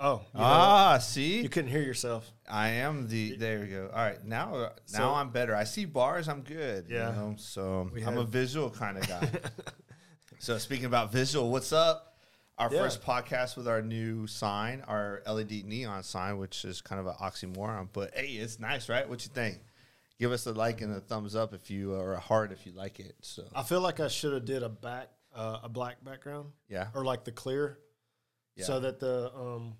Oh, you know Ah, what? see, you couldn't hear yourself. I am the. There we go. All right, now now So- I'm better. I see bars. I'm good. Yeah. You know? So We I'm a visual kind of guy. so speaking about visual, what's up? Our Yeah. first podcast with our new sign, our LED neon sign, which is kind of an oxymoron, but hey, it's nice, right? What you think? Give us a like and a thumbs up if you or a heart if you like it. So I feel like I should have did a back uh, a black background yeah, or like the clear, Yeah. so that the um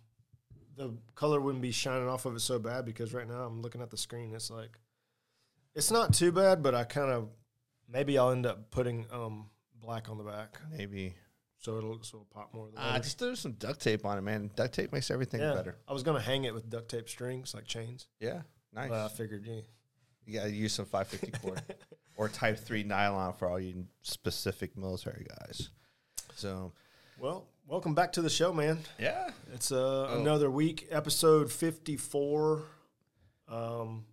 the color wouldn't be shining off of it so bad. Because right now I'm looking at the screen, it's like it's not too bad, but I kind of maybe I'll end up putting um black on the back, maybe. so it'll so it'll pop more. Ah, just throw some duct tape on it, man. Duct tape makes everything yeah, better. I was gonna hang it with duct tape strings like chains, Yeah, nice. but I figured, yeah, You gotta use some 550 cord or Type 3 nylon for all you specific military guys. So, well, welcome back to the show, man. yeah. It's uh, Oh. another week, episode 54. Um,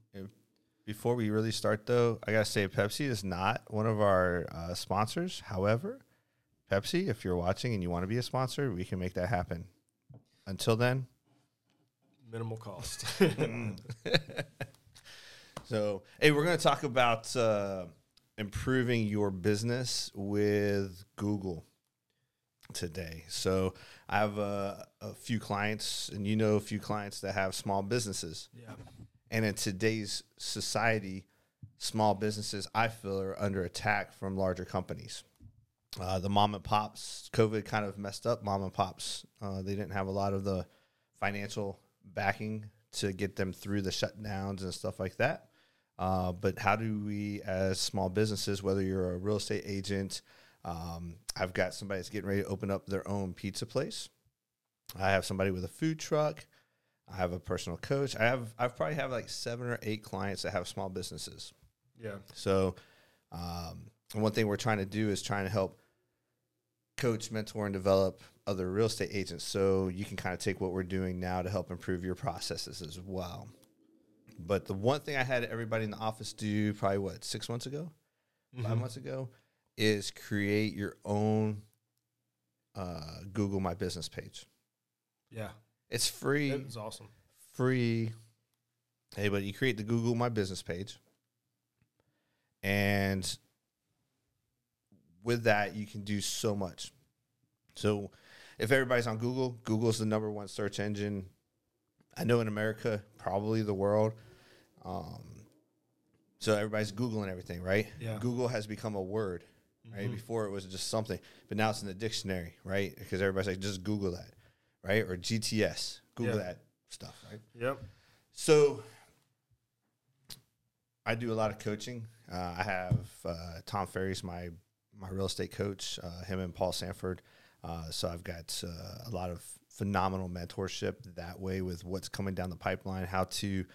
Before we really start, though, I gotta say Pepsi is not one of our uh, sponsors. However, Pepsi, if you're watching and you want to be a sponsor, we can make that happen. Until then, minimal cost. So, hey, we're going to talk about uh, improving your business with Google today. So, I have a, a few clients, and you know a few clients that have small businesses. yeah. And in today's society, small businesses, I feel, are under attack from larger companies. Uh, the mom and pops, COVID kind of messed up mom and pops. Uh, they didn't have a lot of the financial backing to get them through the shutdowns and stuff like that. Uh, but how do we, as small businesses, whether you're a real estate agent, um, I've got somebody that's getting ready to open up their own pizza place. I have somebody with a food truck. I have a personal coach. I have I've probably have like seven or eight clients that have small businesses. Yeah. So, um, and one thing we're trying to do is trying to help coach, mentor, and develop other real estate agents. So you can kind of take what we're doing now to help improve your processes as well. But the one thing I had everybody in the office do probably what six months ago, Mm-hmm. five months ago, is create your own uh, Google My Business page. Yeah. It's free It was awesome. free. Hey, but you create the Google My Business page, and with that, you can do so much. So, if everybody's on Google, Google's the number one search engine. I know in America, probably the world. Um, so everybody's googling everything, right? Yeah. Google has become a word, right? Mhm. Before it was just something, but now it's in the dictionary, right? Because everybody's like, just Google that, right? Or GTS, Google Yeah. that stuff, right? Yep. So I do a lot of coaching. Uh, I have uh, Tom Ferry's my my real estate coach. Uh, him and Paul Sanford. Uh, so I've got uh, a lot of phenomenal mentorship that way with what's coming down the pipeline, how to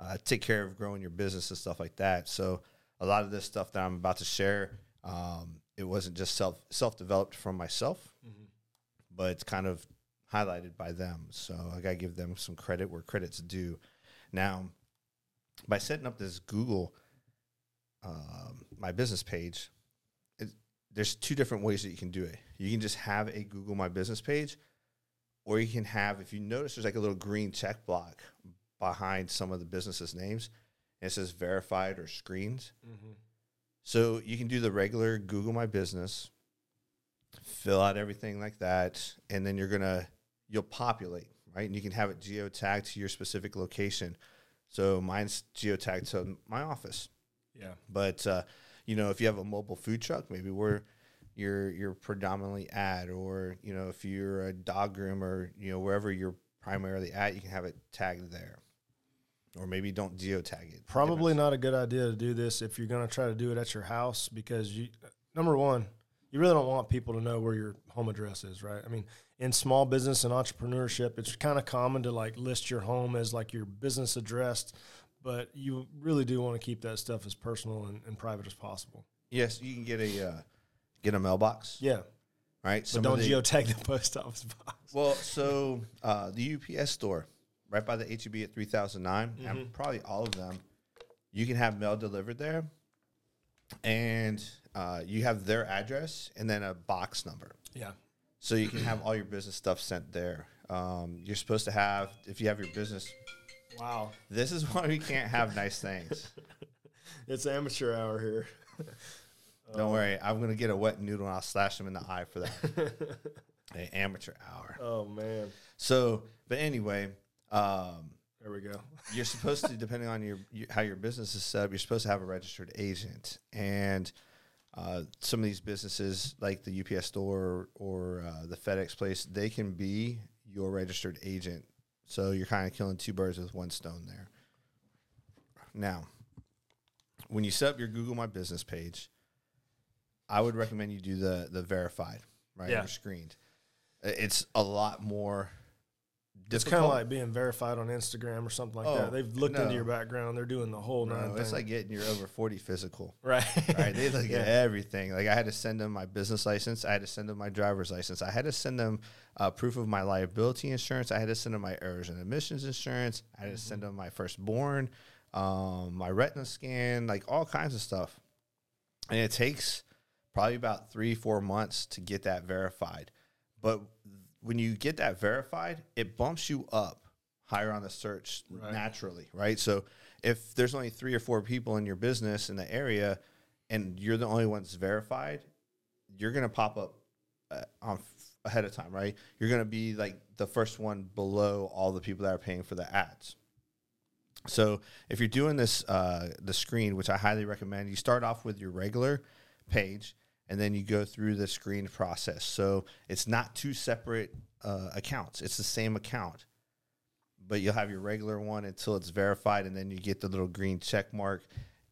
uh, take care of growing your business and stuff like that. So a lot of this stuff that I'm about to share, um, it wasn't just self self developed from myself, Mhm. but it's kind of highlighted by them. So I got to give them some credit where credit's due. Now, by setting up this Google um, my business page, it, there's two different ways that you can do it. You can just have a Google My Business page, or you can have, if you notice, there's like a little green check block behind some of the businesses' names, and it says verified or screens. Mm-hmm. So you can do the regular Google My Business, fill out everything like that, and then you're gonna you'll populate right, and you can have it geotagged to your specific location. So mine's geotagged to my office, Yeah. but uh, you know if you have a mobile food truck, maybe where you're you're predominantly at, or you know if you're a dog groomer, you know wherever you're primarily at, you can have it tagged there, or maybe don't geotag it. Probably not a good idea to do this if you're going to try to do it at your house because you, number one, you really don't want people to know where your home address is, right? I mean, in small business and entrepreneurship, it's kind of common to like list your home as like your business address, but you really do want to keep that stuff as personal and, and private as possible. Yes, you can get a uh, get a mailbox, Yeah, right? but Some don't the- geotag the post office box. Well, so uh, the UPS store, right by the HEB at 3009, Mm-hmm. and probably all of them, you can have mail delivered there, and uh, you have their address and then a box number. Yeah, so you can have all your business stuff sent there. Um, you're supposed to have if you have your business. Wow, This is why we can't have nice things. it's amateur hour here. Don't worry, I'm gonna get a wet noodle and I'll slash him in the eye for that. An amateur hour. Oh man, So, but anyway, um, there we go. you're supposed to, depending on your, your how your business is set up, you're supposed to have a registered agent. And uh, some of these businesses, like the UPS store or uh, the FedEx place, they can be your registered agent. So you're kind of killing two birds with one stone there. Now, when you set up your Google My Business page, I would recommend you do the the verified, right? Yeah. Or screened. It's a lot more It's kind of like being verified on Instagram or something like Oh, that. They've looked no. into your background. They're doing the whole nine. No, it's like getting your over 40 physical. right, Right? They look Yeah. at everything. Like I had to send them my business license. I had to send them my driver's license. I had to send them uh, proof of my liability insurance. I had to send them my errors and omissions insurance. I had to send them my firstborn, um, my retina scan, like all kinds of stuff. And it takes probably about three, four months to get that verified. But when you get that verified, it bumps you up higher on the search Right. naturally, right? So if there's only three or four people in your business in the area and you're the only one that's verified, you're going to pop up uh, on f- ahead of time, right? You're going to be like the first one below all the people that are paying for the ads. So if you're doing this, uh, the screen, which I highly recommend, you start off with your regular page and then you go through the screen process. So it's not two separate uh, accounts; it's the same account, but you'll have your regular one until it's verified, and then you get the little green check mark,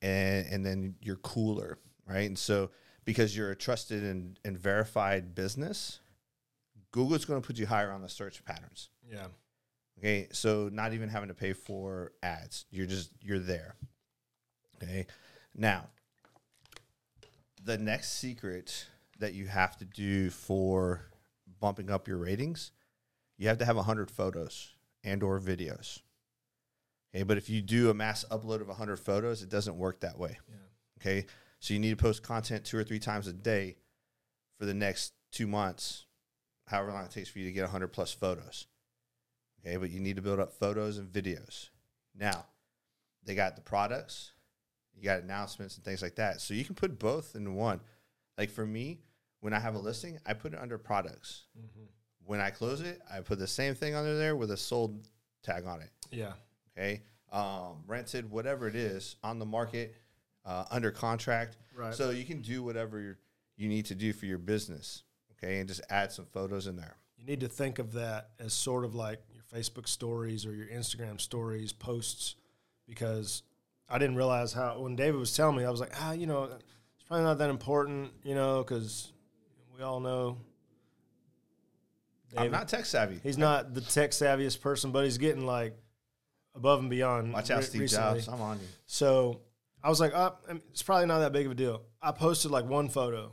and and then you're cooler, right? And so because you're a trusted and, and verified business, Google's going to put you higher on the search patterns. yeah, Okay, so not even having to pay for ads. You're just you're there. Okay. Now, the next secret that you have to do for bumping up your ratings, you have to have 100 photos and or videos. Okay, but if you do a mass upload of 100 photos, it doesn't work that way. yeah. Okay. So you need to post content two or three times a day for the next two months, however long it takes for you to get 100 plus photos. Okay. But you need to build up photos and videos. Now, they got the products, you got announcements and things like that. So you can put both in one. Like for me, when I have a listing, I put it under products. Mm-hmm. When I close it, I put the same thing under there with a sold tag on it Yeah. okay, um, rented, whatever it is, on the market, uh, under contract. Right. So you can do whatever you need to do for your business, okay, and just add some photos in there. You need to think of that as sort of like your Facebook stories or your Instagram stories, posts, because I didn't realize how, when David was telling me, I was like, ah, you know, it's probably not that important, you know, because we all know. I'm not tech savvy. He's not the tech savviest person, but he's getting like above and beyond. Watch out, re- Steve recently. Jobs. I'm on you. So I was like, oh, it's probably not that big of a deal. I posted like one photo,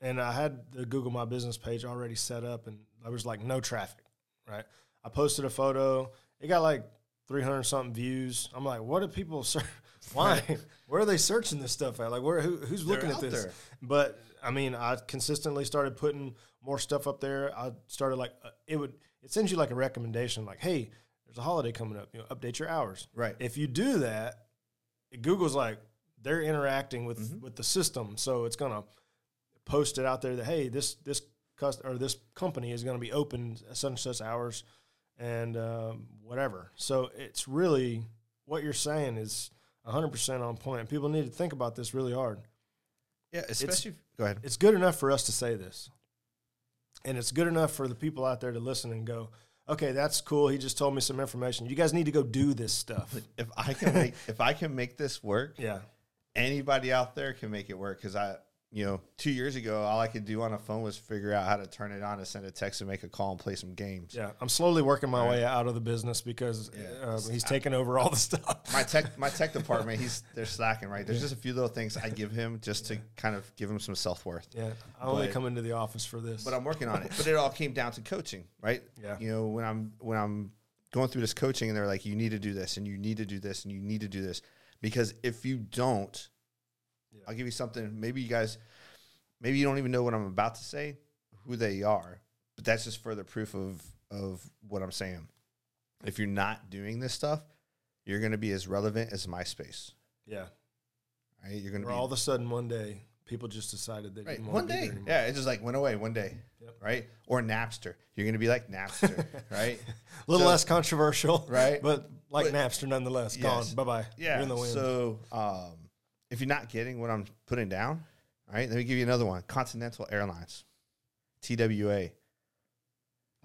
and I had the Google My Business page already set up, and there was like no traffic. Right? I posted a photo. It got like 300 something views. I'm like, what do people search? Why? where are they searching this stuff at? Like, where? Who, who's They're looking at this? there. But I mean, I consistently started putting more stuff up there. I started like uh, it would it sends you like a recommendation, like, hey, there's a holiday coming up. You know, update your hours. Right. If you do that, Google's like they're interacting with Mm-hmm. with the system, so it's gonna post it out there that hey, this this cust- or this company is going to be open such and such hours and um, whatever. So it's really what you're saying is 100% on point. And people need to think about this really hard. Yeah, especially. go ahead. It's good enough for us to say this. And it's good enough for the people out there to listen and go, okay, that's cool. He just told me some information. You guys need to go do this stuff. If I can make if I can make this work, Yeah. anybody out there can make it work. Because I, you know, two years ago, all I could do on a phone was figure out how to turn it on and send a text and make a call and play some games. Yeah. I'm slowly working my way out of the business because Yeah. uh, he's taking over all the stuff. my tech my tech department he's they're slacking right there's just a few little things i give him just to kind of give him some self-worth Yeah. I only But- come into the office for this. but i'm working on it but it all came down to coaching right Yeah. you know when i'm when i'm going through this coaching and they're like you need to do this and you need to do this and you need to do this because if you don't i'll give you something maybe you guys maybe you don't even know what i'm about to say who they are But that's just further proof of of what I'm saying. If you're not doing this stuff, you're going to be as relevant as MySpace. Yeah. Right? You're going to be all of a sudden one day people just decided they right one day. Yeah, it just like went away one day. Yep. Right? Or Napster. You're going to be like Napster, right? A little So- less controversial, Right. But like But- Napster, nonetheless, Yes. gone. Bye bye. Yeah. You're in the wind. So um, if you're not getting what I'm putting down, all right, let me give you another one. Continental Airlines, TWA,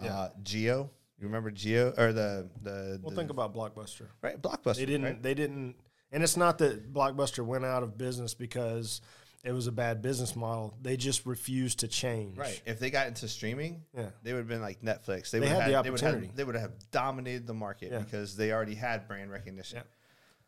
Yeah. uh, Geo. You remember Geo or the the, well, the- think about Blockbuster. right Blockbuster. They didn't. right? They didn't. And it's not that Blockbuster went out of business because it was a bad business model. They just refused to change. Right. If they got into streaming, Yeah. they would have been like Netflix. They, They would had have the had, they would have opportunity. they would have dominated the market Yeah. because they already had brand recognition. Yeah.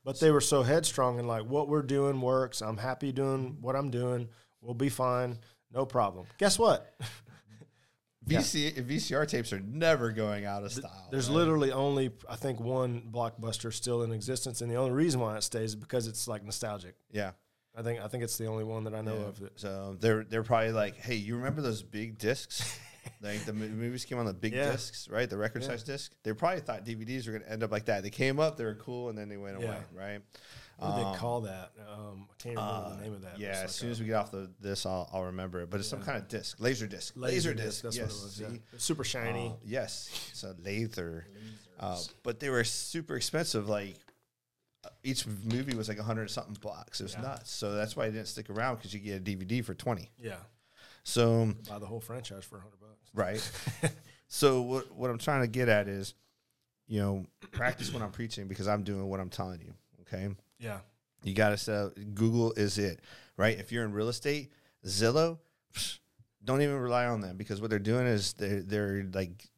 But they were so headstrong and like, what we're doing works. I'm happy doing what I'm doing. We'll be fine. No problem. Guess what? VC, VCR tapes are never going out of style. There's literally only, I think, one blockbuster still in existence, and the only reason why it stays is because it's like nostalgic. yeah. I think I think it's the only one that I know Yeah. of. That, So they're they're probably like, hey, you remember those big discs? like the movies came on the big Yeah. discs, right? The record Yeah. size disc. They probably thought DVDs were going to end up like that. They came up, they were cool, and then they went Yeah. away, right? what do Um, they call that? Um, I can't remember uh, the name of that. Yeah, It's as soon a as we get off the this, I'll, I'll remember it. But it's some kind of disc, laser disc, laser disc. That's yes, what it was. Yeah. super shiny. Uh, yes, it's a laser. Uh, but they were super expensive. Like uh, each movie was like a hundred something bucks. It was Yeah. nuts. So that's why I didn't stick around because you get a DVD for twenty. yeah, So buy the whole franchise for hundred bucks. Right. so what what I'm trying to get at is, you know, practice what I'm preaching because I'm doing what I'm telling you. Okay. Yeah, You got to sell. Google is it, right? If you're in real estate, Zillow, don't even rely on them because what they're doing is they're they're like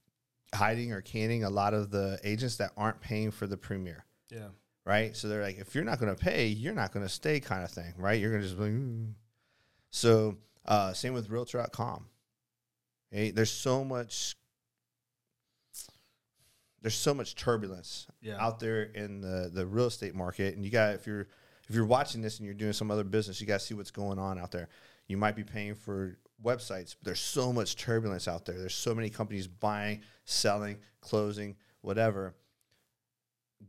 hiding or canning a lot of the agents that aren't paying for the premiere, yeah, right? So they're like, if you're not going to pay, you're not going to stay, kind of thing, right? You're going to just be like, "Mm." so. Uh, same with Realtor.com. Okay, there's so much. There's so much turbulence yeah. out there in the the real estate market. And you got if you're if you're watching this and you're doing some other business you got to see what's going on out there. You might be paying for websites but there's so much turbulence out there. There's so many companies buying selling closing whatever.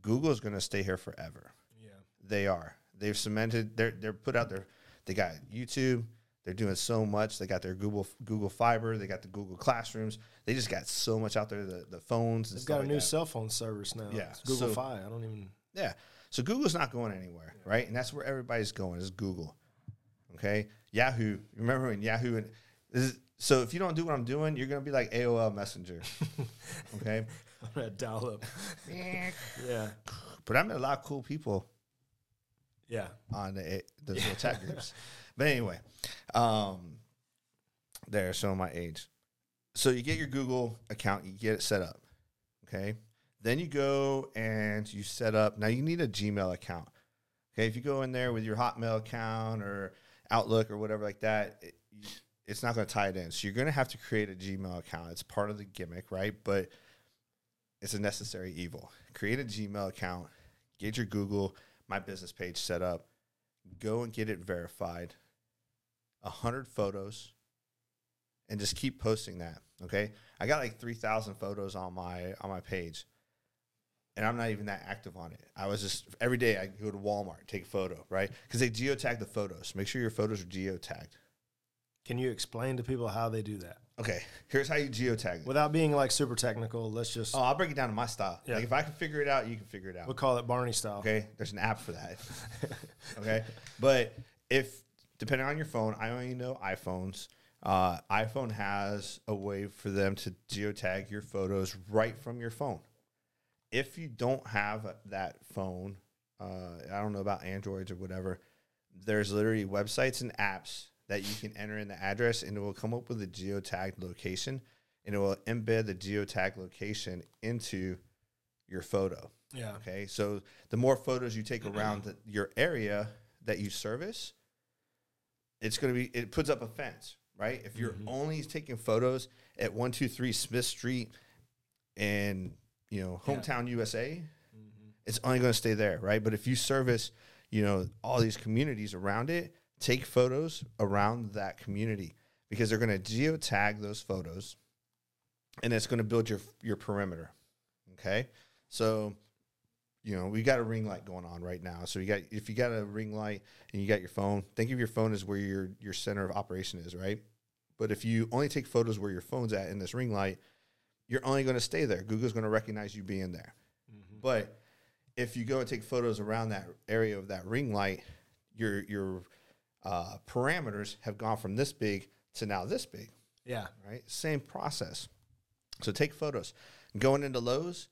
Google is going to stay here forever. Yeah, they are. They've cemented they're they're put out there. They got youtube they're doing so much they got their google google fiber they got the google classrooms they just got so much out there the, the phones and They've got a like new that. cell phone service now. Yeah, It's Google so- Fi. I don't even. Yeah. So Google's not going anywhere, right? And that's where everybody's going is Google. Okay. Yahoo. Remember when Yahoo and this is, so if you don't do what I'm doing, you're gonna be like AOL Messenger. okay. I'm gonna dial up. yeah, But I met a lot of cool people yeah, on the the little chat groups. But anyway, um, there showing my age. So you get your Google account, you get it set up. Okay. Then you go and you set up. Now you need a Gmail account. Okay. If you go in there with your Hotmail account or Outlook or whatever like that, it, it's not going to tie it in. So you're going to have to create a Gmail account. It's part of the gimmick, right? But it's a necessary evil. Create a Gmail account, get your Google My Business page set up, go and get it verified, a hundred photos, and just keep posting that. Okay, I got like three thousand photos on my on my page, and I'm not even that active on it. I was just every day I go to Walmart, take a photo, right? Because they geotag the photos. Make sure your photos are geotagged. Can you explain to people how they do that Okay, here's how you geotag it. without being like super technical? Let's just Oh, I'll break it down to my style. Yeah. Like if I can figure it out, you can figure it out. we'll call it Barney style. Okay, there's an app for that. okay, but if depending on your phone, I only know iPhones. Uh, iPhone has a way for them to geotag your photos right from your phone. If you don't have that phone, uh, I don't know about Androids or whatever. There's literally websites and apps that you can enter in the address, and it will come up with a geotagged location, and it will embed the geotag location into your photo. Yeah, Okay, so the more photos you take around the, your area that you service, it's going to be it puts up a fence, right? If you're Mhm. only taking photos at one two three Smith Street and you know Yeah. hometown USA, Mhm. it's only going to stay there, right? But if you service, you know, all these communities around it, take photos around that community because they're going to geotag those photos and it's going to build your your perimeter. Okay, so you know we got a ring light going on right now. So you got if you got a ring light and you got your phone, think of your phone as where your your center of operation is, right? But if you only take photos where your phone's at in this ring light, you're only going to stay there. Google's going to recognize you being there. But if you go and take photos around that area of that ring light, your your uh, parameters have gone from this big to now this big Yeah. right? Same process. So take photos. Going into Lowe's,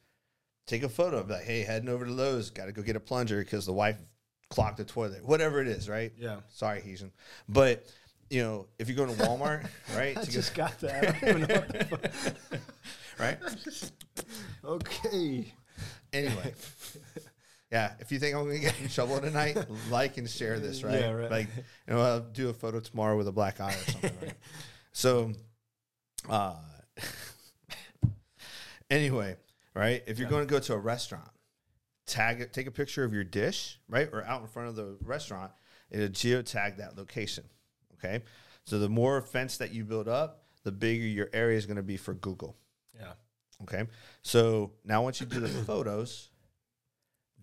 take a photo. of like, hey, heading over to Lowe's, got to go get a plunger because the wife clogged the toilet. Whatever it is, right? Yeah. Sorry, Heejin. But you know, if you're going to Walmart, right? I to go- just got that. I don't even know what the fuck. right? Okay. Anyway. Yeah, if you think I'm gonna get in trouble tonight, like and share this, right? Yeah, right. Like, you know, I'll do a photo tomorrow with a black eye or something, right? So, uh, anyway, right? If you're Yeah. going to go to a restaurant, tag it, take a picture of your dish, right, or out in front of the restaurant. It'll geotag that location. Okay, so the more fence that you build up, the bigger your area is going to be for Google. Yeah. Okay. So now once you do the photos,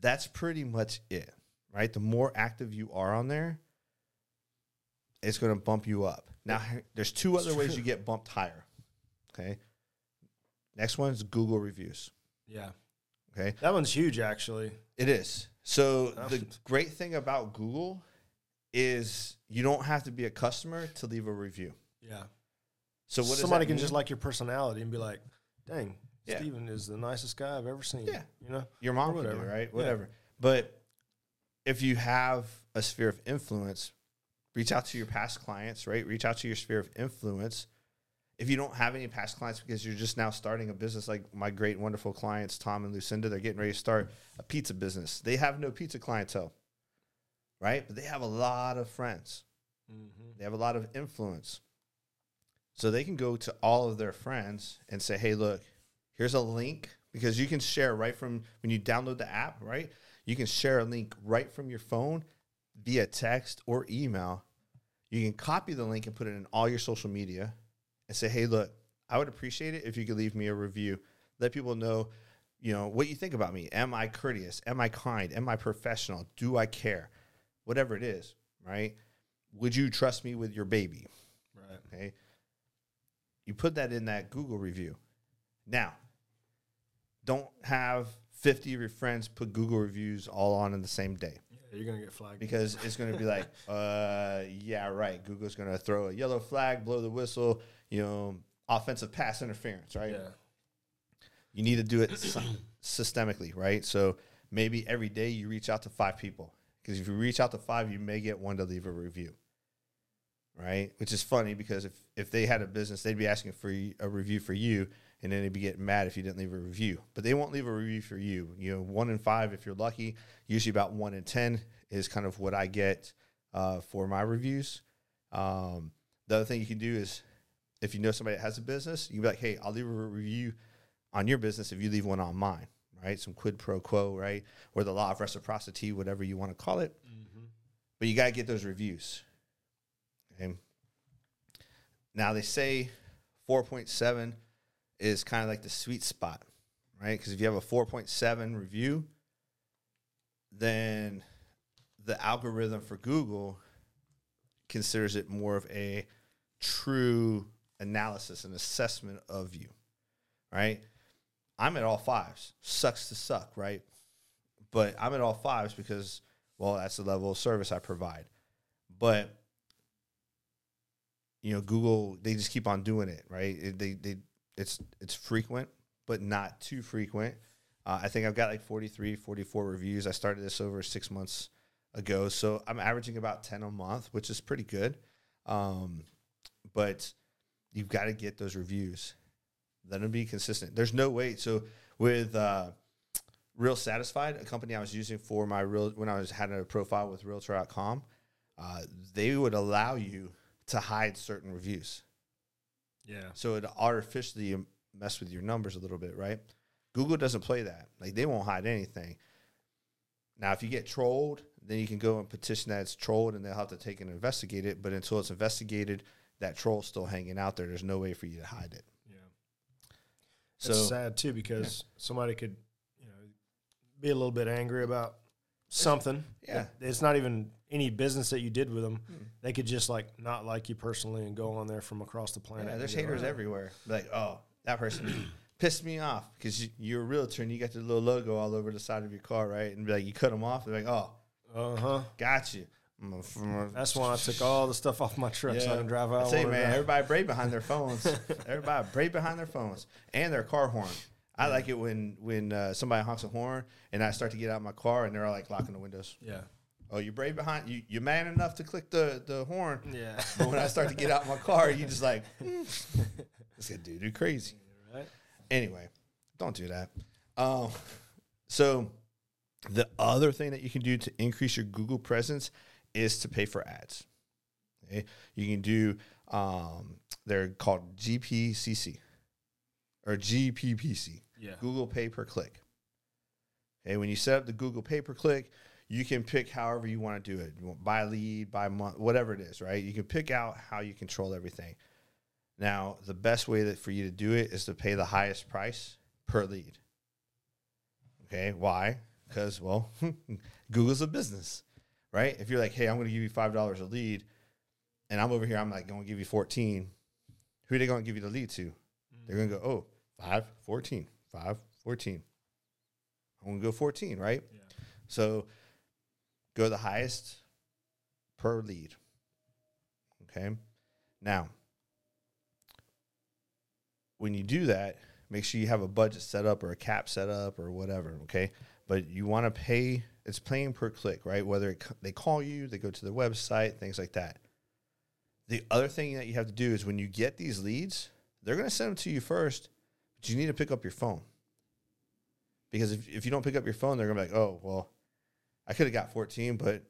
that's pretty much it, right? The more active you are on there, it's going to bump you up. Now, there's two other ways you get bumped higher. Okay. Next one is Google reviews. Yeah. Okay. That one's huge, actually. It is. So Oh. the great thing about Google is you don't have to be a customer to leave a review. Yeah. So what Somebody that can mean? just like your personality and be like, dang, Yeah. Steven is the nicest guy I've ever seen. Yeah. You know? your mom Or can do, whatever. right? Yeah. Whatever. But if you have a sphere of influence, reach out to your past clients, right? Reach out to your sphere of influence. If you don't have any past clients because you're just now starting a business, like my great, wonderful clients, Tom and Lucinda, they're getting ready to start a pizza business. They have no pizza clientele, right? But they have a lot of friends. Mm-hmm. They have a lot of influence. So they can go to all of their friends and say, hey, look, here's a link because you can share right from when you download the app, right? You can share a link right from your phone via text or email. You can copy the link and put it in all your social media and say, hey, look, I would appreciate it if you could leave me a review. Let people know, you know, what you think about me. Am I courteous? Am I kind? Am I professional? Do I care? Whatever it is, right? Would you trust me with your baby? Right. Okay. You put that in that Google review. Now, don't have 50 of your friends put Google reviews all on in the same day Yeah, you're gonna get flagged. because it's going to be like, uh, yeah, right. Google's going to throw a yellow flag, blow the whistle, you know, offensive pass interference, right? Yeah. You need to do it systemically, right? So maybe every day you reach out to five people because if you reach out to five, you may get one to leave a review, right? Which is funny because if if they had a business, they'd be asking for a review for you, and then they'd be getting mad if you didn't leave a review. But they won't leave a review for you. You know, one in five if you're lucky. Usually about one in ten is kind of what I get uh, for my reviews. Um, the other thing you can do is if you know somebody that has a business, you can be like, hey, I'll leave a review on your business if you leave one on mine, right? Some quid pro quo, right? Or the law of reciprocity, whatever you want to call it. Mm-hmm. But you got to get those reviews. Okay. Now they say 4.7 is kind of like the sweet spot, right? Because if you have a 4.7 review, then the algorithm for Google considers it more of a true analysis and assessment of you, right? I'm at all fives. Sucks to suck, right? But I'm at all fives because, well, that's the level of service I provide. But you know, Google they just keep on doing it, right? It, they they it's it's frequent, but not too frequent. Uh, I think I've got like 43, 44 reviews. I started this over six months ago, so I'm averaging about 10 a month, which is pretty good. Um, but you've got to get those reviews. Let them be consistent. There's no way. So with uh, Real Satisfied, a company I was using for my real when I was had a profile with Realtor.com, uh, they would allow you to hide certain reviews. Yeah. So it artificially mess with your numbers a little bit, right? Google doesn't play that. Like they won't hide anything. Now, if you get trolled, then you can go and petition that it's trolled, and they'll have to take and investigate it. But until it's investigated, that troll's still hanging out there. There's no way for you to hide it. Yeah. So It's sad too because somebody could, you know, be a little bit angry about something. yeah. It's not even any business that you did with them. Hmm. They could just like not like you personally and go on there from across the planet. Yeah, there's haters "Oh." everywhere. Like, oh, that person pissed me off because you, you're a realtor and you got the little logo all over the side of your car, right? And be like, you cut them off. They're like, oh, Uh huh. got you. I'm a- from a- That's why I took all the stuff off my truck so I can drive out. I say, man, everybody brave behind their phones. everybody brave behind their phones and their car horn. I like it when when uh, somebody honks a horn and I start to get out of my car and they're all like locking the windows. Yeah. Oh, you're brave behind you. You're man enough to click the the horn. Yeah. But when I start to get out of my car, you just like, mm, this guy dude, you crazy. right. Anyway, don't do that. Um, so the other thing that you can do to increase your Google presence is to pay for ads. Okay? You can do um, they're called GPCC or GPPC. Yeah. Google pay per click. Okay, when you set up the Google pay per click, you can pick however you want to do it. By lead, by month, whatever it is, right? You can pick out how you control everything. Now, the best way that for you to do it is to pay the highest price per lead. Okay, why? Because well, Google's a business, right? If you're like, hey, I'm going to give you five dollars a lead, and I'm over here, I'm like going to give you fourteen. Who are they going to give you the lead to? They're going to go, oh, five, 14, five, 14. I'm going to go 14, right? Yeah. So go the highest per lead. Okay. Now, when you do that, make sure you have a budget set up or a cap set up or whatever. Okay. But you want to pay, it's paying per click, right? Whether it, they call you, they go to their website, things like that. The other thing that you have to do is when you get these leads, they're going to send them to you first, but you need to pick up your phone. Because if, if you don't pick up your phone, they're going to be like, oh, well, I could have got 14, but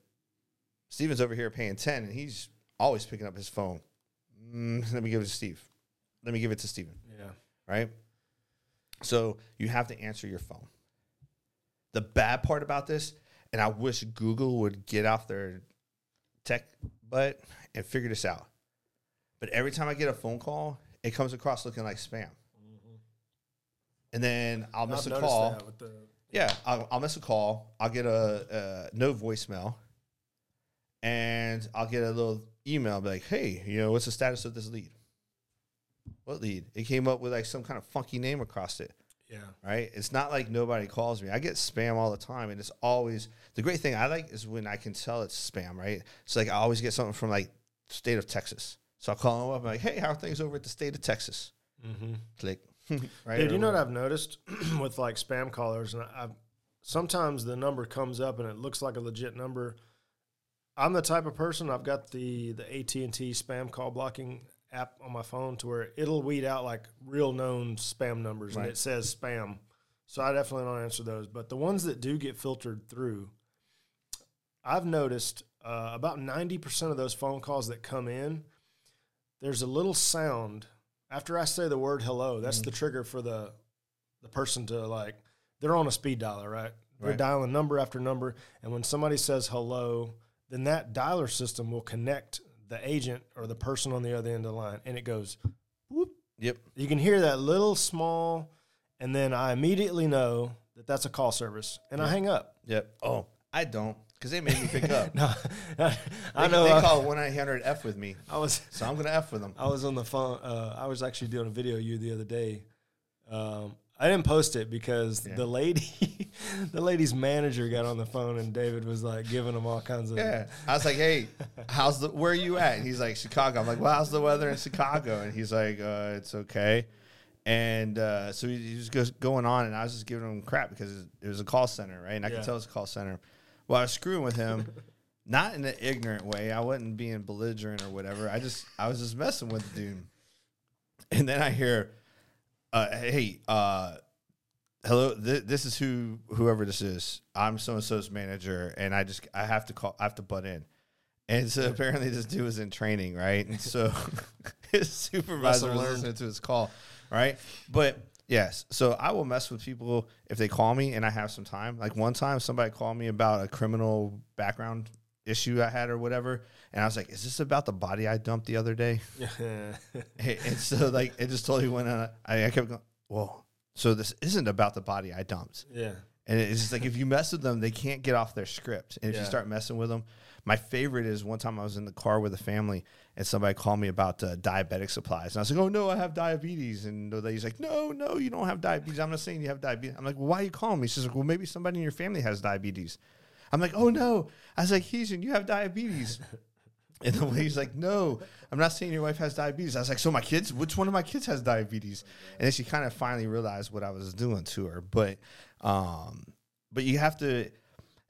Steven's over here paying 10, and he's always picking up his phone. Mm, let me give it to Steve. Let me give it to Steven, Yeah. right? So you have to answer your phone. The bad part about this, and I wish Google would get off their tech butt and figure this out. But every time I get a phone call, it comes across looking like spam. And then I'll miss I've a call. the Yeah, I'll, I'll miss a call. I'll get a, a no voicemail, and I'll get a little email like, "Hey, you know, what's the status of this lead? What lead? It came up with like some kind of funky name across it, yeah. right? It's not like nobody calls me. I get spam all the time, and it's always the great thing I like is when I can tell it's spam, right? It's like I always get something from like state of Texas, so I'll call them up. I'm like, "Hey, how are things over at the state of Texas?" Mm-hmm. Click, right? Dude, you know what I've noticed with like spam callers, and I, I've sometimes the number comes up and it looks like a legit number. I'm the type of person I've got the the AT and T spam call blocking app on my phone to where it'll weed out like real known spam numbers and it says spam. So I definitely don't answer those. But the ones that do get filtered through, I've noticed uh, about ninety percent of those phone calls that come in, there's a little sound after I say the word hello. That's Mm. the trigger for the the person to like. They're on a speed dialer, right? They're Right. dialing number after number, and when somebody says hello, then that dialer system will connect the agent or the person on the other end of the line, and it goes. Whoop. Yep. You can hear that little small, and then I immediately know that that's a call service, and I hang up. Yep. Oh, I don't because they made me pick up. No, I They, know. they I, call one eight hundred F with me, I was so I'm gonna F with them. I was on the phone. Uh, I was actually doing a video of you the other day. Um, I didn't post it because Yeah. the lady, the lady's manager got on the phone and David was like giving him all kinds of. Yeah, I was like, "Hey, how's the? Where are you at?" And he's like, "Chicago." I'm like, "Well, how's the weather in Chicago?" And he's like, uh, "It's okay." And uh, so he, he just going on, and I was just giving him crap because it was a call center, right? And I Yeah. could tell it's a call center. Well, I was screwing with him, not in an ignorant way. I wasn't being belligerent or whatever. I just I was just messing with the dude. And then I hear, uh, "Hey, uh, hello th- this is who whoever this is. I'm so and so's manager and i just i have to call i have to butt in. And so apparently this dude was in training right? And so his supervisor was listening to his call right? But yes so i will mess with people if they call me and i have some time. Like one time somebody called me about a criminal background issue i had or whatever and i was like is this about the body i dumped the other day Yeah. and so like it just totally went on. I, I kept going. Well, So this isn't about the body I dumped. Yeah. And it's just like if you mess with them, they can't get off their script. And if Yeah. you start messing with them, my favorite is one time I was in the car with a family and somebody called me about uh, diabetic supplies. And I was like, oh, no, I have diabetes. And the lady's like, no, no, you don't have diabetes. I'm not saying you have diabetes. I'm like, well, why are you calling me? She's like, well, maybe somebody in your family has diabetes. I'm like, oh, no. I was like, Heejin, you have diabetes. And the lady's like, no, I'm not saying your wife has diabetes. I was like, so my kids, which one of my kids has diabetes? And then she kind of finally realized what I was doing to her. But, um, but you have to,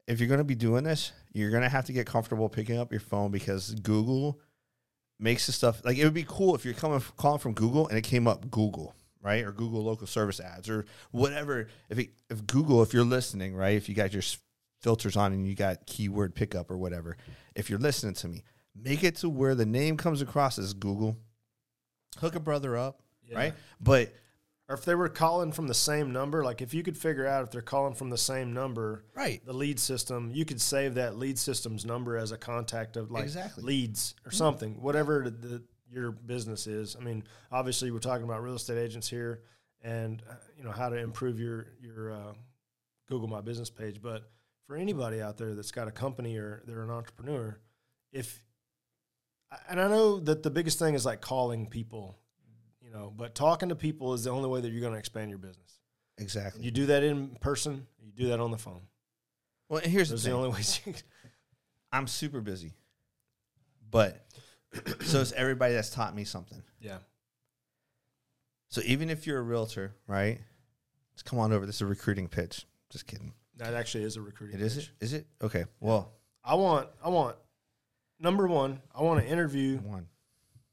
if you're going to be doing this, you're going to have to get comfortable picking up your phone because Google makes the stuff like it would be cool if you're coming calling from Google and it came up Google, right? Or Google local service ads or whatever. If it, if Google, if you're listening, right? If you got your filters on and you got keyword pickup or whatever, if you're listening to me, make it to where the name comes across as Google. Hook a brother up, Yeah. right? But Or if they were calling from the same number, like if you could figure out if they're calling from the same number, right, the lead system, you could save that lead system's number as a contact of like Exactly. leads or something, whatever the, the, your business is. I mean, obviously we're talking about real estate agents here and uh, you know how to improve your your uh, Google My Business page, but for anybody out there that's got a company or they're an entrepreneur, if and I know that the biggest thing is like calling people, you know, but talking to people is the only way that you're going to expand your business. exactly. You do that in person, you do that on the phone. well, here's the Those thing. the only ways you can. I'm super busy, but so it's everybody that's taught me something. Yeah. So even if you're a realtor, right? Just come on over. This is a recruiting pitch. Just kidding. That actually is a recruiting. It is pitch. it? Is it? Okay. Well, I want, I want, number one, I want to interview one.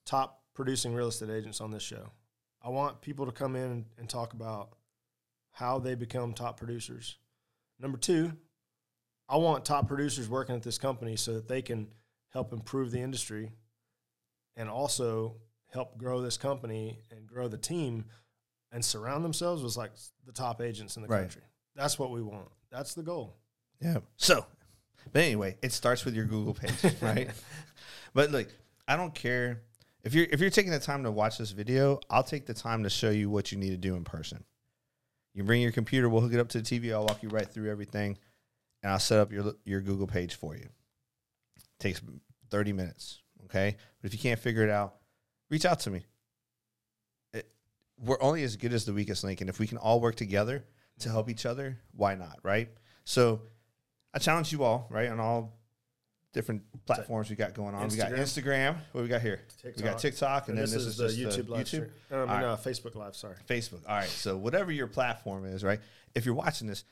top producing real estate agents on this show. I want people to come in and talk about how they become top producers. Number two, I want top producers working at this company so that they can help improve the industry and also help grow this company and grow the team and surround themselves with like the top agents in the Right. country. That's what we want. That's the goal. Yeah. So, but anyway, it starts with your Google page, right? but look, I don't care if you're if you're taking the time to watch this video. I'll take the time to show you what you need to do in person. You bring your computer. We'll hook it up to the TV. I'll walk you right through everything, and I'll set up your your Google page for you. takes thirty minutes. Okay, but if you can't figure it out, reach out to me. It, we're only as good as the weakest link, and if we can all work together to help each other, why not? Right. So, I challenge you all, right, on all different platforms we got going on. We got Instagram? Instagram. What we got here? We got TikTok, and, then this, is, the just YouTube the live YouTube. stream. I mean, All right. uh, Facebook live. Sorry. Facebook. All right. So whatever your platform is, right? If you're watching this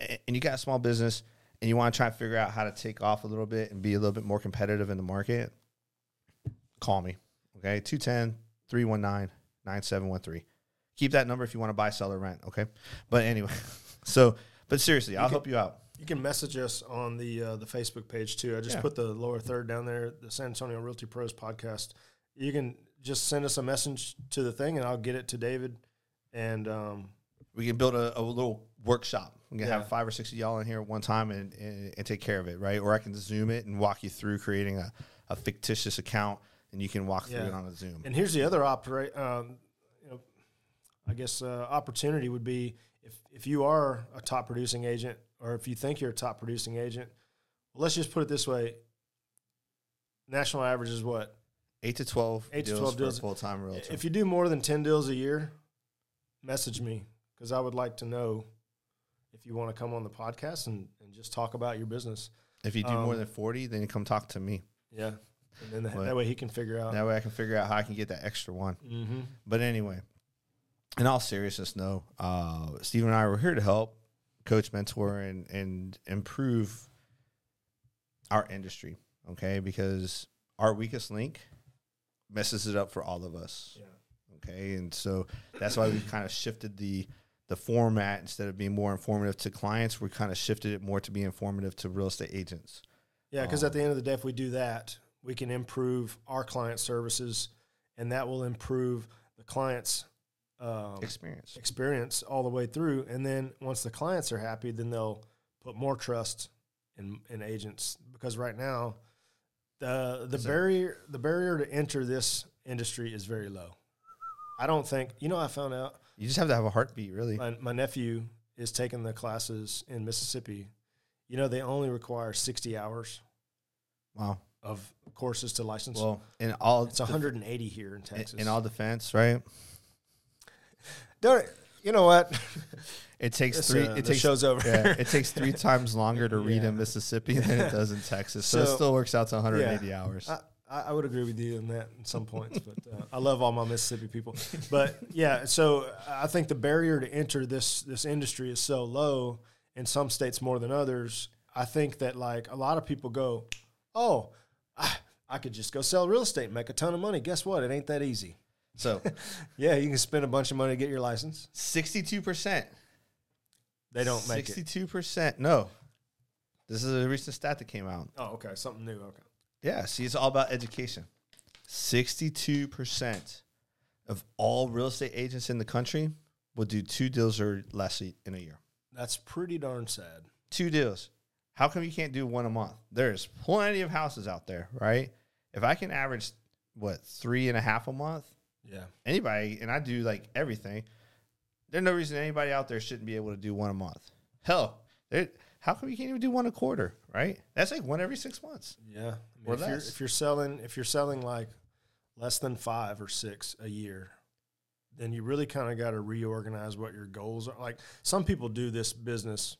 and you got a small business and you want to try and figure out how to take off a little bit and be a little bit more competitive in the market, call me. Okay. 210 319 9713. Keep that number if you want to buy, sell, or rent. Okay. But anyway, so, but seriously, I'll can- help you out. You can message us on the uh, the Facebook page too. I just Yeah. put the lower third down there, the San Antonio Realty Pros podcast. You can just send us a message to the thing, and I'll get it to David. And um, We can build a, a little workshop. We can Yeah. have five or six of y'all in here at one time and, and, and take care of it, right? Or I can zoom it and walk you through creating a, a fictitious account and you can walk through it on a Zoom. and here's the other operate. Um, I guess uh, opportunity would be if if you are a top producing agent, or if you think you're a top producing agent. Well, let's just put it this way: national average is what Eight to 12 Eight to deals 12 deals. full time realtor. If you do more than 10 deals a year, message me because I would like to know if you want to come on the podcast and, and just talk about your business. If you do more um, than 40, then you come talk to me. Yeah. And then that, that way he can figure out. That way I can figure out how I can get that extra one. mm-hmm. But anyway, in all seriousness, no, uh, Steve and I were here to help coach, mentor, and, and improve our industry. Okay. Because our weakest link messes it up for all of us. Yeah. Okay. And so that's why we've kind of shifted the, the format instead of being more informative to clients, we kind of shifted it more to be informative to real estate agents. Yeah. Because Um, at the end of the day, if we do that, we can improve our client services and that will improve the client's um, Experience. experience all the way through. And then once the clients are happy, then they'll put more trust in, in agents because right now the the barrier the barrier to enter this industry is very low. I don't think you know. I found out You just have to have a heartbeat, really. my, my nephew is taking the classes in Mississippi. You know, they only require sixty hours Wow. of courses to license. Well, in all it's 180 here in Texas. in, in all defense, right? Don't, you know what? It takes This, three. uh, it takes show's over. yeah, it takes three times longer to read Yeah. in Mississippi than it does in Texas. So, it still works out to 180 hours. I, I would agree with you on that in some points, but uh, I love all my Mississippi people. But yeah, so I think the barrier to enter this this industry is so low in some states more than others. I think that like a lot of people go, oh, I, I could just go sell real estate and make a ton of money. Guess what? It ain't that easy. So Yeah, you can spend a bunch of money to get your license. 62 percent. They don't make it. 62 percent. No, this is a recent stat that came out. Oh, okay, something new. Okay. Yeah, see, it's all about education. 62% of all real estate agents in the country will do two deals or less a- in a year. That's pretty darn sad. Two deals. How come you can't do one a month? There's plenty of houses out there, right? If I can average, what, three and a half a month, Yeah. anybody, and I do like everything, there's no reason anybody out there shouldn't be able to do one a month. Hell, how come you can't even do one a quarter, right? That's like one every six months. Yeah, I mean, Or if you're if you're selling if you're selling like less than five or six a year, then you really kind of got to reorganize what your goals are. Like some people do this business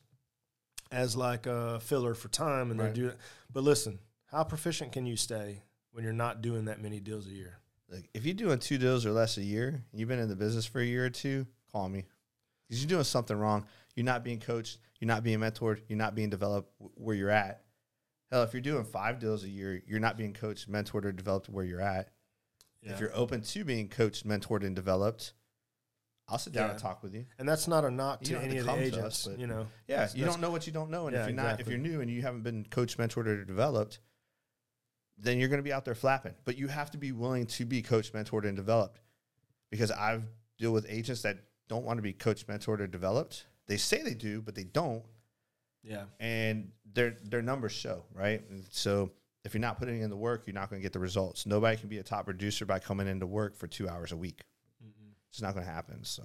as like a filler for time, and Right. they do it. But listen, how proficient can you stay when you're not doing that many deals a year? Like if you're doing two deals or less a year, you've been in the business for a year or two, call me. Because you're doing something wrong. You're not being coached. You're not being mentored. You're not being developed where you're at. Hell, if you're doing five deals a year, you're not being coached, mentored, or developed where you're at. If you're open to being coached, mentored, and developed, I'll sit down Yeah. and talk with you. and that's not a knock to any to of the agents, us, but- you know. Yeah, you don't know what you don't know, and Yeah, if you're not, if you're new and you haven't been coached, mentored, or developed, then you're going to be out there flapping. But you have to be willing to be coached, mentored, and developed. Because I've deal with agents that don't want to be coached, mentored, or developed. They say they do, but they don't, Yeah, and their their numbers show right. And so if you're not putting in the work, you're not going to get the results. Nobody can be a top producer by coming into work for two hours a week. It's not going to happen. So.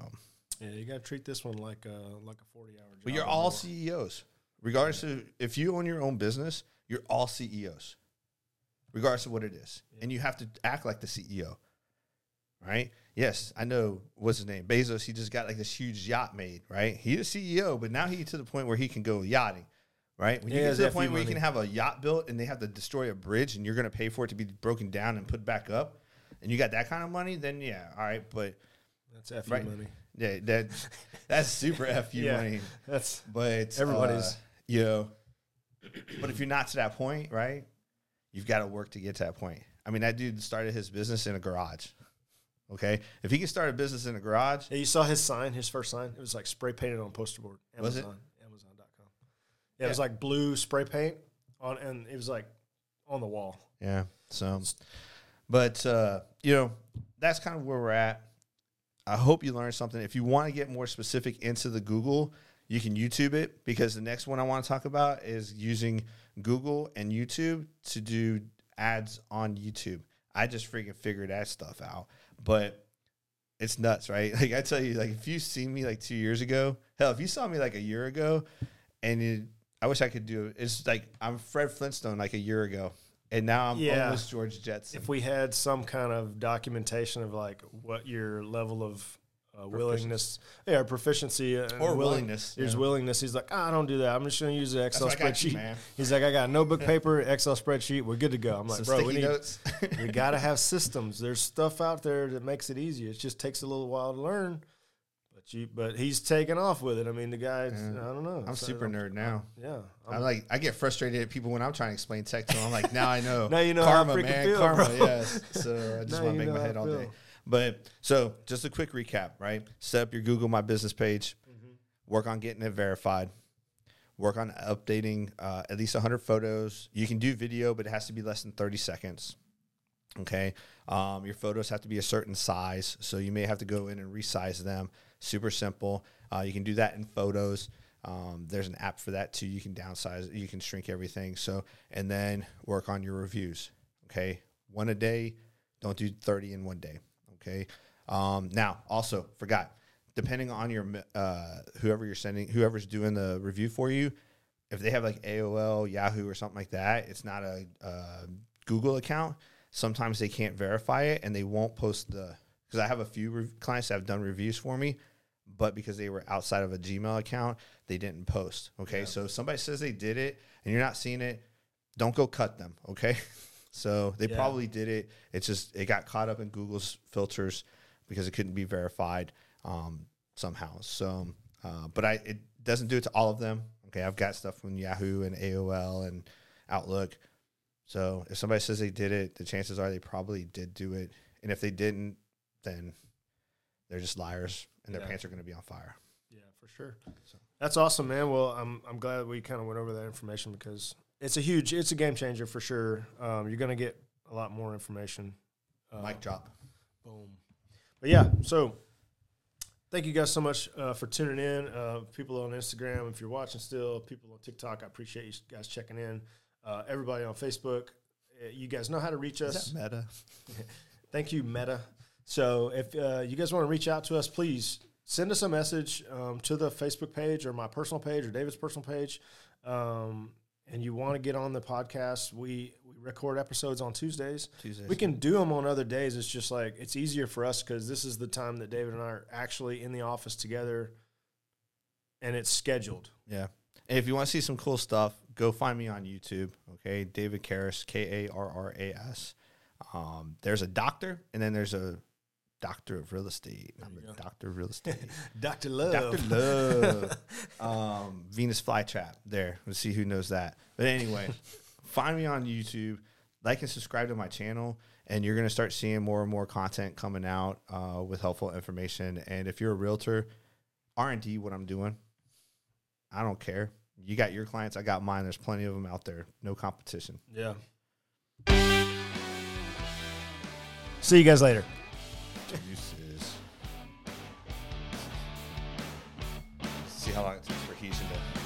yeah, you got to treat this one like a like a forty hour job. But you're all more. CEOs. Regardless of if you own your own business, you're all CEOs. Regardless of what it is. And you have to act like the CEO. Right? Yes, I know what's his name? Bezos, he just got like this huge yacht made, right? He's a CEO, but now he's to the point where he can go yachting. Right? When you Yeah, get to the point where you can have a yacht built and they have to destroy a bridge and you're gonna pay for it to be broken down and put back up, and you got that kind of money, then yeah, all right. But That's FU Right. money. yeah, that that's super FU Yeah. money. That's But Everybody's- uh, you know. But if you're not to that point, right, you've got to work to get to that point. I mean, that dude started his business in a garage. Okay, if he can start a business in a garage, Yeah, you saw his sign, his first sign. It was like spray painted on poster board. Was it? Amazon, Amazon.com. Yeah, it was like blue spray paint on, and it was like on the wall. yeah. So, but uh, you know, that's kind of where we're at. I hope you learned something. If you want to get more specific into the Google, you can YouTube it because the next one I want to talk about is using Google and YouTube to do ads on YouTube. I just freaking figured that stuff out, but it's nuts, right? Like I tell you, like if you see me like two years ago, hell, if you saw me like a year ago, and it, I wish I could do it. It's like I'm Fred Flintstone like a year ago, and now I'm Yeah. almost George Jetson. If we had some kind of documentation of like what your level of uh, willingness, yeah, proficiency uh, and Or willing- willingness, There's yeah. willingness. He's like, "Ah, I don't do that. I'm just going to use the Excel I you, spreadsheet. man. He's like, I got notebook paper, Excel spreadsheet. We're good to go. I'm like, Some bro, we need, we got to have systems. There's stuff out there that makes it easier. It just takes a little while to learn. But you, but he's taking off with it. I mean, the guy, I don't know. I'm So, super nerd now. Yeah, I'm like, I get frustrated at people when I'm trying to explain tech to them. I'm like, now I know. Now you know karma, man, feel, karma. bro. Yes. So I just want to make my head all day. But so just a quick recap, right? Set up your Google My Business page. Mm-hmm. Work on getting it verified. Work on updating uh, at least 100 photos. You can do video, but it has to be less than 30 seconds. Okay. Um, your photos have to be a certain size. So you may have to go in and resize them. Super simple. Uh, you can do that in photos. Um, there's an app for that too. You can downsize, you can shrink everything. So, and then work on your reviews. Okay. One a day. Don't do 30 in one day. Okay. Um, now, also forgot, depending on your uh, whoever you're sending, whoever's doing the review for you, if they have like AOL, Yahoo, or something like that, it's not a, uh Google account. Sometimes they can't verify it, and they won't post the. Because I have a few re- clients that have done reviews for me, but because they were outside of a Gmail account, they didn't post. Okay, so if somebody says they did it, and you're not seeing it, don't go cut them. Okay, so they Yeah. probably did it. It's just it got caught up in Google's filters because it couldn't be verified um, somehow. So, uh, but I it doesn't do it to all of them. Okay, I've got stuff from Yahoo and AOL and Outlook. So if somebody says they did it, the chances are they probably did do it. And if they didn't, then they're just liars and their Yeah. pants are going to be on fire. Yeah, for sure. So- That's awesome, man. Well, I'm I'm glad we kind of went over that information because it's a huge, it's a game changer for sure. Um, you're gonna get a lot more information. Uh, Mic drop. Boom. But yeah, so thank you guys so much uh, for tuning in. Uh, people on Instagram, if you're watching still, people on TikTok, I appreciate you guys checking in. Uh, everybody on Facebook, uh, you guys know how to reach us. Meta? Thank you, Meta. So if uh, you guys want to reach out to us, please send us a message um, to the Facebook page or my personal page or David's personal page. Um, and you want to get on the podcast, we, we record episodes on Tuesdays. Tuesdays. We can do them on other days. It's just like it's easier for us because this is the time that David and I are actually in the office together, and it's scheduled. Yeah. And if you want to see some cool stuff, go find me on YouTube. Okay, David Karras, K A R R A S. Um, there's a doctor, and then there's a doctor of real estate. I'm you a go. doctor of real estate. Doctor Love. Doctor Love. um, Venus flytrap. There. Let's see who knows that. But anyway, find me on YouTube. Like and subscribe to my channel, and you're gonna start seeing more and more content coming out uh, with helpful information. And if you're a realtor, R and D, what I'm doing, I don't care. You got your clients, I got mine. There's plenty of them out there. No competition. Yeah. See you guys later. Deuces. See how long it takes for Heejin to